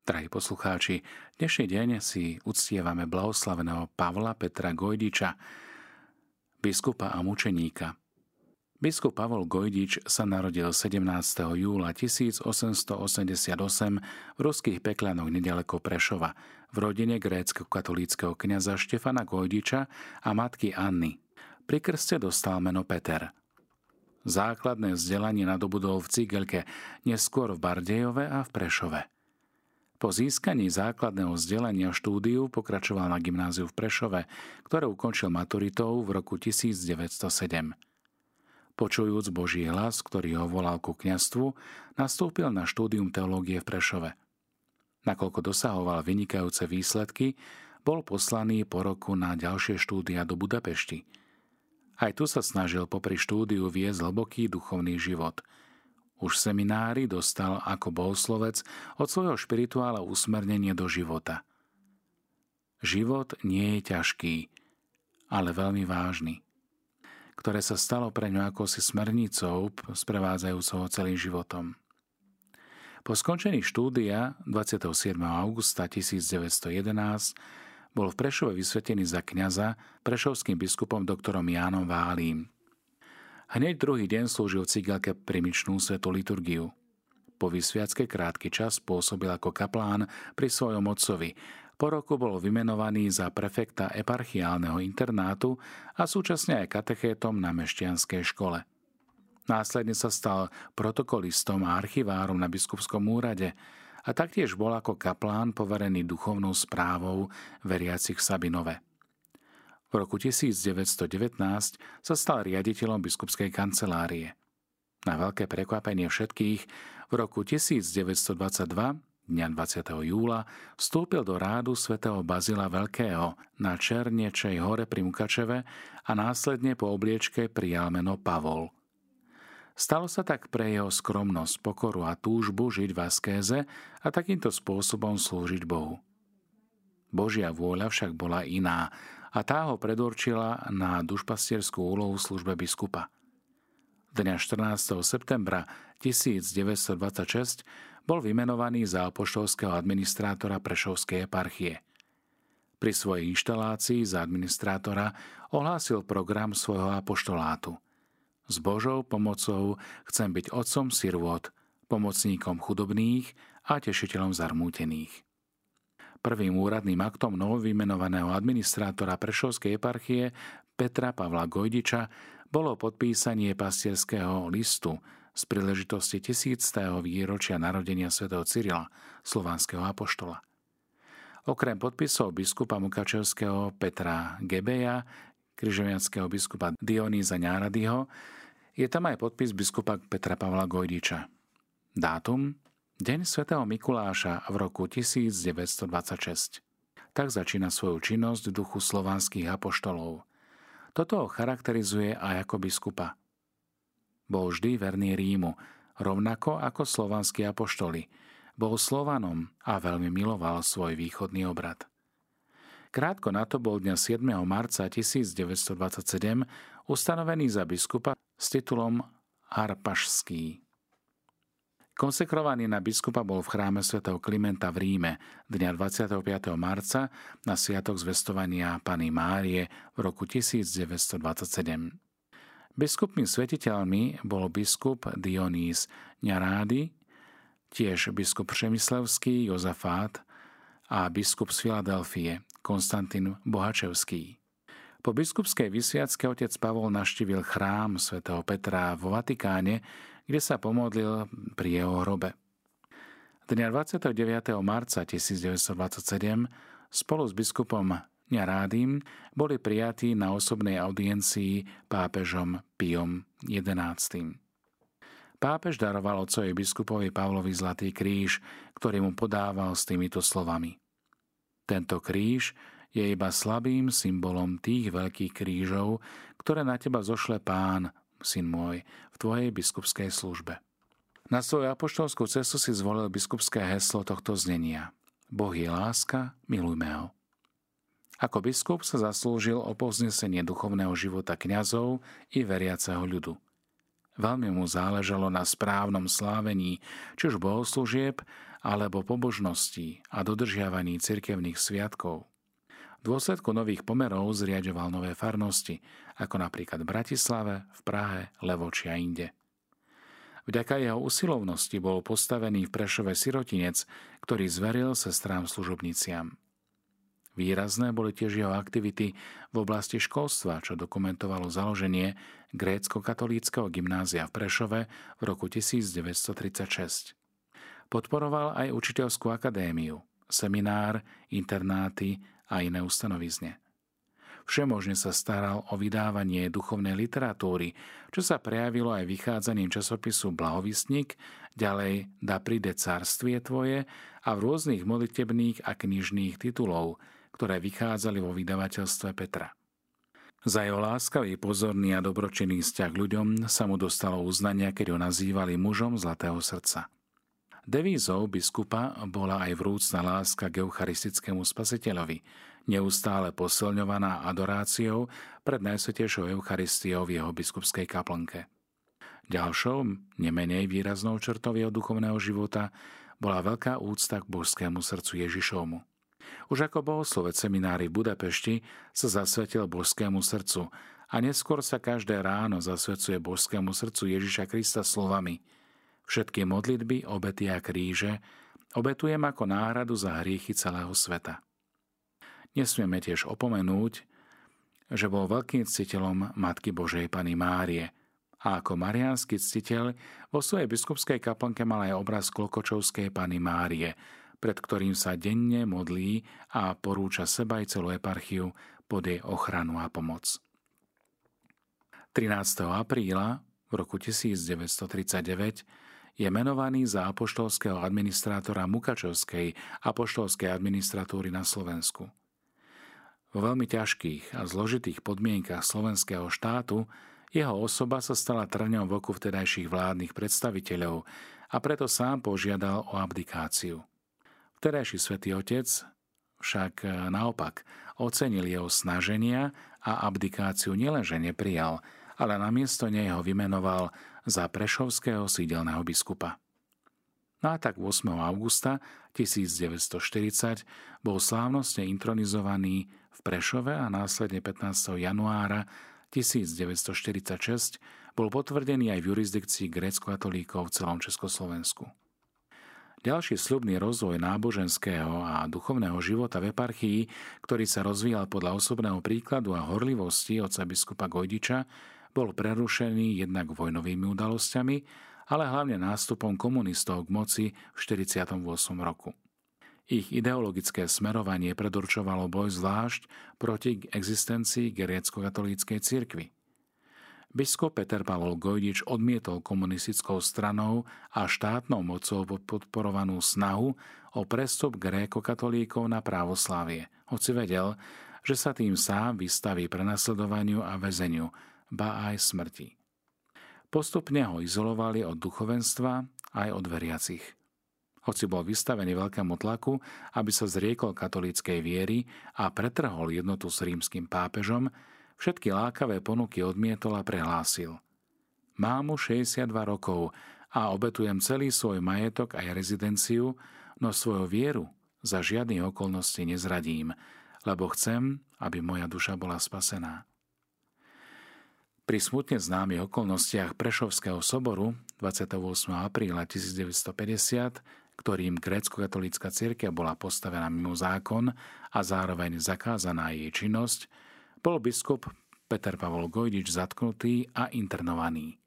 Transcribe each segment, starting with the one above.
Drahí poslucháči, dnešný deň si uctievame blahoslaveného Pavla Petra Gojdiča, biskupa a mučeníka. Biskup Pavol Gojdič sa narodil 17. júla 1888 v ruských Peklanoch nedaleko Prešova v rodine grécko-katolíckého kniaza Štefana Gojdiča a matky Anny. Pri krste dostal meno Peter. Základné vzdelanie nadobudol v Cigelke, neskôr v Bardejove a v Prešove. Po získaní základného vzdelania štúdiu pokračoval na gymnáziu v Prešove, ktoré ukončil maturitou v roku 1907. Počujúc Boží hlas, ktorý ho volal ku kňastvu, nastúpil na štúdium teológie v Prešove. Nakoľko dosahoval vynikajúce výsledky, bol poslaný po roku na ďalšie štúdia do Budapešti. Aj tu sa snažil popri štúdiu viesť hlboký duchovný život – už v seminári dostal ako bohoslovec od svojho špirituála usmernenie do života. Život nie je ťažký, ale veľmi vážny, ktoré sa stalo pre ňu ako si smernicou sprevádzajúcou celým životom. Po skončení štúdia 27. augusta 1911 bol v Prešove vysvetený za kňaza prešovským biskupom doktorom Jánom Válím. Hneď druhý deň slúžil cigelke primičnú svetú liturgiu. Po vysviacke krátky čas pôsobil ako kaplán pri svojom otcovi. Po roku bol vymenovaný za prefekta eparchiálneho internátu a súčasne aj katechétom na mešťanskej škole. Následne sa stal protokolistom a archivárom na biskupskom úrade a taktiež bol ako kaplán poverený duchovnou správou veriacich Sabinove. V roku 1919 sa stal riaditeľom biskupskej kancelárie. Na veľké prekvapenie všetkých, v roku 1922, dňa 20. júla, vstúpil do rádu svätého Bazila Veľkého na Černečej hore pri Mukačeve a následne po obliečke prijal meno Pavol. Stalo sa tak pre jeho skromnosť, pokoru a túžbu žiť v askéze a takýmto spôsobom slúžiť Bohu. Božia vôľa však bola iná a tá ho predurčila na dušpastierskú úlohu v službe biskupa. Dňa 14. septembra 1926 bol vymenovaný za apoštolského administrátora Prešovskej eparchie. Pri svojej inštalácii za administrátora ohlásil program svojho apoštolátu. S Božou pomocou chcem byť otcom sirvot, pomocníkom chudobných a tešiteľom zarmútených. Prvým úradným aktom novovymenovaného administrátora Prešovskej eparchie Petra Pavla Gojdiča bolo podpísanie pastierského listu z príležitosti tisíctého výročia narodenia svätého Cyrila, slovanského apoštola. Okrem podpisov biskupa Mukačevského Petra Gebeja, križovianského biskupa Dionýza Ňáradyho, je tam aj podpis biskupa Petra Pavla Gojdiča. Dátum Deň svätého Mikuláša v roku 1926. Tak začína svoju činnosť v duchu slovanských apoštolov. Toto ho charakterizuje aj ako biskupa. Bol vždy verný Rímu, rovnako ako slovanskí apoštoli. Bol Slovanom a veľmi miloval svoj východný obrad. Krátko na to bol dňa 7. marca 1927 ustanovený za biskupa s titulom Harpašský. Konsekrovaný na biskupa bol v chráme svätého Klimenta v Ríme dňa 25. marca na sviatok zvestovania Pany Márie v roku 1927. Biskupmi svetiteľmi bol biskup Dionís Ňarády, tiež biskup Přemyslevský Jozafát a biskup z Filadelfie Konstantin Bohačevský. Po biskupskej vysviacke otec Pavol naštívil chrám svätého Petra vo Vatikáne, kde sa pomodlil pri jeho hrobe. Dňa 29. marca 1927 spolu s biskupom Ňarádym boli prijatí na osobnej audiencii pápežom Piom XI. Pápež daroval otcovi biskupovi Pavlovi Zlatý kríž, ktorý mu podával s týmito slovami. Tento kríž je iba slabým symbolom tých veľkých krížov, ktoré na teba zošle pán, syn môj, v tvojej biskupskej službe. Na svoju apoštolskú cestu si zvolil biskupské heslo tohto znenia. Boh je láska, milujme ho. Ako biskup sa zaslúžil o povznesenie duchovného života kňazov i veriaceho ľudu. Veľmi mu záležalo na správnom slávení, či už bohoslúžieb, alebo pobožností a dodržiavaní cirkevných sviatkov. V dôsledku nových pomerov zriadoval nové farnosti, ako napríklad v Bratislave, v Prahe, Levoči a inde. Vďaka jeho usilovnosti bol postavený v Prešove sirotinec, ktorý zveril sestrám služobniciam. Výrazné boli tiež jeho aktivity v oblasti školstva, čo dokumentovalo založenie grécko-katolíckého gymnázia v Prešove v roku 1936. Podporoval aj učiteľskú akadémiu, seminár, internáty a iné ustanovizne. Všemožne sa staral o vydávanie duchovnej literatúry, čo sa prejavilo aj vychádzaním časopisu Blahovistník, ďalej Da príde carstvie tvoje a v rôznych modlitebných a knižných titulov, ktoré vychádzali vo vydavateľstve Petra. Za jeho láskavý, pozorný a dobročinný vzťah ľuďom sa mu dostalo uznania, keď ho nazývali mužom zlatého srdca. Devízou biskupa bola aj vrúcna láska k eucharistickému spasiteľovi, neustále posilňovaná adoráciou pred najsvetejšou Eucharistiou v jeho biskupskej kaplnke. Ďalšou, nemenej výraznou črtou jeho duchovného života bola veľká úcta k božskému srdcu Ježišovmu. Už ako bohoslovec seminári v Budapešti sa zasvetil božskému srdcu a neskôr sa každé ráno zasvedcuje božskému srdcu Ježiša Krista slovami Všetky modlitby, obety a kríže obetujem ako náhradu za hriechy celého sveta. Nesmieme tiež opomenúť, že bol veľkým ctiteľom Matky Božej Pany Márie a ako mariánsky ctiteľ vo svojej biskupskej kaplnke mal aj obraz Klokočovskej Pany Márie – pred ktorým sa denne modlí a porúča seba aj celú eparchiu pod jej ochranu a pomoc. 13. apríla v roku 1939 je menovaný za apoštolského administrátora Mukačovskej apoštolskej administratúry na Slovensku. Vo veľmi ťažkých a zložitých podmienkach slovenského štátu jeho osoba sa stala trňom v oku vtedajších vládnych predstaviteľov a preto sám požiadal o abdikáciu. Vtedajší svätý Otec však e, naopak ocenil jeho snaženia a abdikáciu nielenže neprijal, ale namiesto nej ho vymenoval za prešovského sídelného biskupa. No a tak 8. augusta 1940 bol slávnostne intronizovaný v Prešove a následne 15. januára 1946 bol potvrdený aj v jurisdikcii grécko-katolíkov v celom Československu. Ďalší slubný rozvoj náboženského a duchovného života v eparchii, ktorý sa rozvíjal podľa osobného príkladu a horlivosti oca biskupa Gojdiča, bol prerušený jednak vojnovými udalosťami, ale hlavne nástupom komunistov k moci v 48. roku. Ich ideologické smerovanie predurčovalo boj zvlášť proti existencii grécko-katolíckej cirkvi – Biskup Peter Pavol Gojdič odmietol komunistickou stranou a štátnou mocou podporovanú snahu o prestup gréko-katolíkov na právoslávie, hoci vedel, že sa tým sám vystaví prenasledovaniu a väzeniu, ba aj smrti. Postupne ho izolovali od duchovenstva aj od veriacich. Hoci bol vystavený veľkému tlaku, aby sa zriekol katolíckej viery a pretrhol jednotu s rímským pápežom, Všetky lákavé ponuky odmietol a prehlásil. Mám mu 62 rokov a obetujem celý svoj majetok aj rezidenciu, no svoju vieru za žiadnych okolností nezradím, lebo chcem, aby moja duša bola spasená. Pri smutne známych okolnostiach Prešovského soboru 28. apríla 1950, ktorým grécko-katolícka církev bola postavená mimo zákon a zároveň zakázaná jej činnosť, bol biskup Peter Pavol Gojdič zatknutý a internovaný.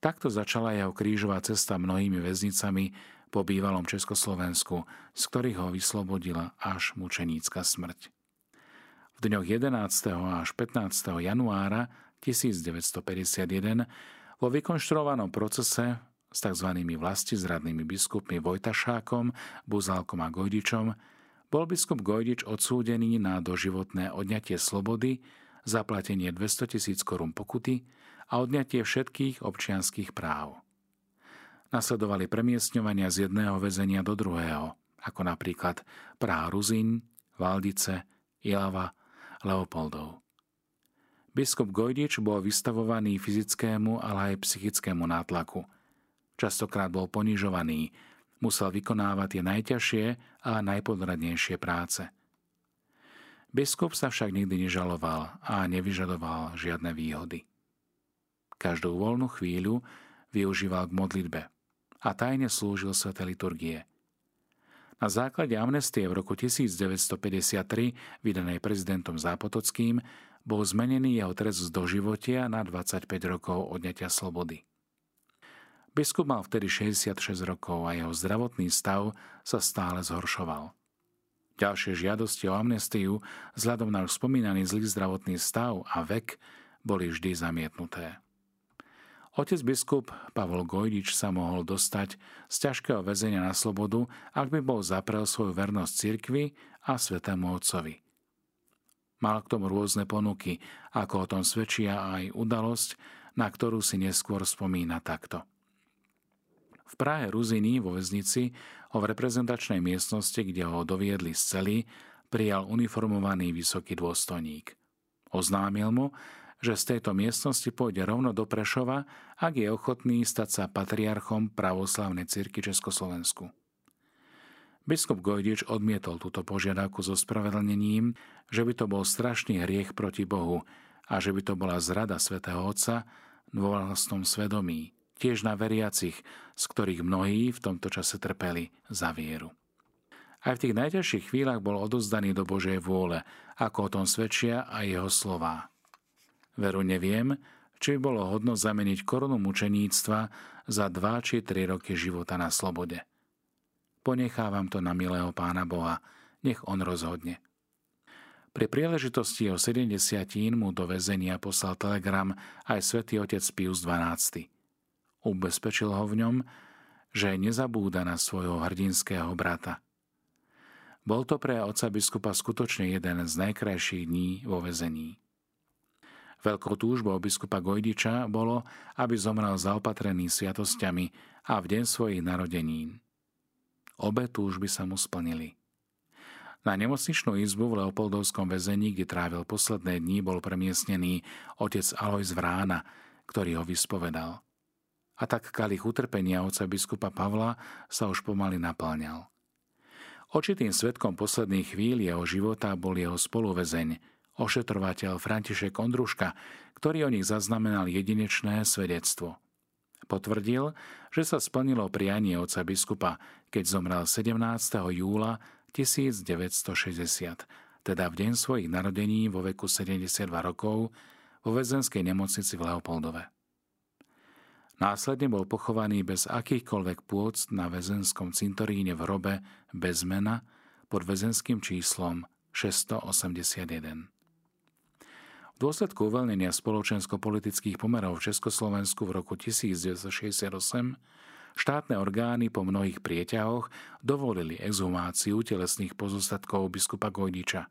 Takto začala jeho krížová cesta mnohými väznicami po bývalom Československu, z ktorých ho vyslobodila až mučenícka smrť. V dňoch 11. až 15. januára 1951 vo vykonštruovanom procese s tzv. vlastizradnými biskupmi Vojtašákom, Buzálkom a Gojdičom bol biskup Gojdič odsúdený na doživotné odňatie slobody, zaplatenie 200 tisíc korún pokuty a odňatie všetkých občianských práv. Nasledovali premiestňovania z jedného väzenia do druhého, ako napríklad Praha Ruziň, Valdice, Ilava, Leopoldov. Biskup Gojdič bol vystavovaný fyzickému, ale aj psychickému nátlaku. Častokrát bol ponižovaný, musel vykonávať tie najťažšie a najpodradnejšie práce. Biskup sa však nikdy nežaloval a nevyžadoval žiadne výhody. Každú voľnú chvíľu využíval k modlitbe a tajne slúžil svete liturgie. Na základe amnestie v roku 1953, vydanej prezidentom Zápotockým, bol zmenený jeho trest z doživotia na 25 rokov odňatia slobody. Biskup mal vtedy 66 rokov a jeho zdravotný stav sa stále zhoršoval. Ďalšie žiadosti o amnestiu vzhľadom na už spomínaný zlý zdravotný stav a vek boli vždy zamietnuté. Otec biskup Pavol Gojdič sa mohol dostať z ťažkého väzenia na slobodu, ak by bol zaprel svoju vernosť cirkvi a svetému otcovi. Mal k tomu rôzne ponuky, ako o tom svedčia aj udalosť, na ktorú si neskôr spomína takto. V Prahe Ruziny vo väznici ho v reprezentačnej miestnosti, kde ho doviedli z cely, prijal uniformovaný vysoký dôstojník. Oznámil mu, že z tejto miestnosti pôjde rovno do Prešova, ak je ochotný stať sa patriarchom pravoslavnej cirky Československu. Biskup Gojdič odmietol túto požiadavku so spravedlnením, že by to bol strašný hriech proti Bohu a že by to bola zrada svätého Otca vo vlastnom svedomí, tiež na veriacich, z ktorých mnohí v tomto čase trpeli za vieru. Aj v tých najťažších chvíľach bol odozdaný do Božej vôle, ako o tom svedčia aj jeho slová. Veru neviem, či by bolo hodno zameniť korunu mučeníctva za dva či tri roky života na slobode. Ponechávam to na milého pána Boha, nech on rozhodne. Pri príležitosti o 70 mu do väzenia poslal telegram aj svätý otec Pius XII. Ubezpečil ho v ňom, že nezabúda na svojho hrdinského brata. Bol to pre otca biskupa skutočne jeden z najkrajších dní vo väzení. Veľkou túžbou biskupa Gojdiča bolo, aby zomrel zaopatrený sviatosťami a v deň svojich narodenín. Obe túžby sa mu splnili. Na nemocničnú izbu v Leopoldovskom väzení, kde trávil posledné dní, bol premiestnený otec Alois Vrána, ktorý ho vyspovedal. A tak kalich utrpenia oca biskupa Pavla sa už pomaly naplňal. Očitým svetkom posledných chvíľ jeho života bol jeho spoluvezeň, ošetrovateľ František Ondruška, ktorý o nich zaznamenal jedinečné svedectvo. Potvrdil, že sa splnilo prianie oca biskupa, keď zomrel 17. júla 1960, teda v deň svojich narodení vo veku 72 rokov vo väzenskej nemocnici v Leopoldove. Následne bol pochovaný bez akýchkoľvek pôc na väzenskom cintoríne v hrobe bez mena pod väzenským číslom 681. V dôsledku uvoľnenia spoločensko-politických pomerov v Československu v roku 1968 štátne orgány po mnohých prieťahoch dovolili exhumáciu telesných pozostatkov biskupa Gojdiča.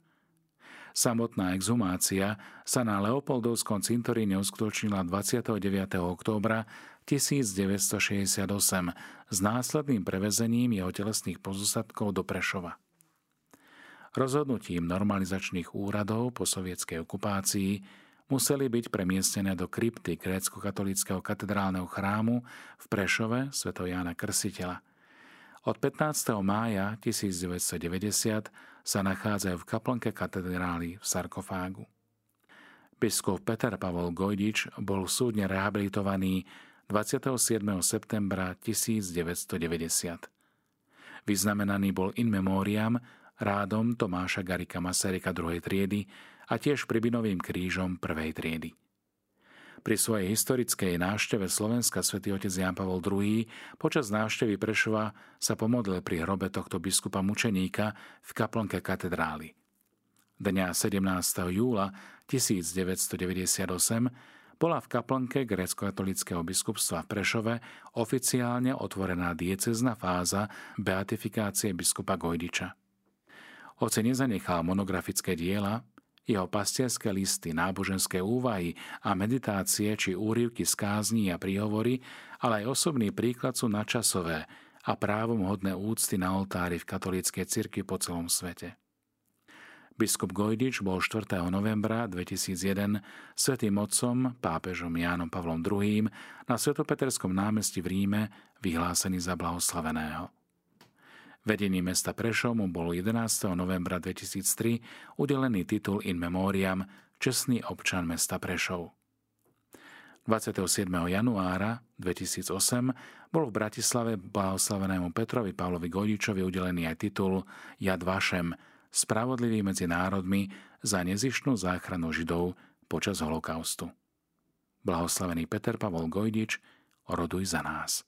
Samotná exhumácia sa na Leopoldovskom cintoríne uskutočnila 29. októbra 1968 s následným prevezením jeho telesných pozostatkov do Prešova. Rozhodnutím normalizačných úradov po sovietskej okupácii museli byť premiestnené do krypty grécko-katolického katedrálneho chrámu v Prešove Sv. Jána Krsiteľa. Od 15. mája 1990 sa nachádzajú v kaplnke katedrály v sarkofágu. Biskup Peter Pavol Gojdič bol súdne rehabilitovaný 27. septembra 1990. Vyznamenaný bol in memoriam rádom Tomáša Garika Masaryka druhej triedy a tiež Pribinovým krížom prvej triedy. Pri svojej historickej návšteve Slovenska svätý otec Jan Pavol II počas návštevy Prešova sa pomodlil pri hrobe tohto biskupa mučeníka v kaplnke katedrály. Dňa 17. júla 1998 bola v kaplnke grécko-katolického biskupstva v Prešove oficiálne otvorená diecezna fáza beatifikácie biskupa Gojdiča. Hoci nezanechal monografické diela, jeho pastierské listy, náboženské úvahy a meditácie či úrivky z kázní a príhovory, ale aj osobný príklad sú načasové a právom hodné úcty na oltári v katolíckej cirkvi po celom svete. Biskup Gojdič bol 4. novembra 2001 svetým otcom, pápežom Jánom Pavlom II. na Svetopeterskom námestí v Ríme vyhlásený za blahoslaveného. Vedení mesta Prešov mu bol 11. novembra 2003 udelený titul in memoriam Čestný občan mesta Prešov. 27. januára 2008 bol v Bratislave blahoslavenému Petrovi Pavlovi Gojdičovi udelený aj titul Jad Vašem, spravodlivý medzi národmi za nezišnú záchranu Židov počas holokaustu. Blahoslavený Peter Pavol Gojdič, oroduj za nás.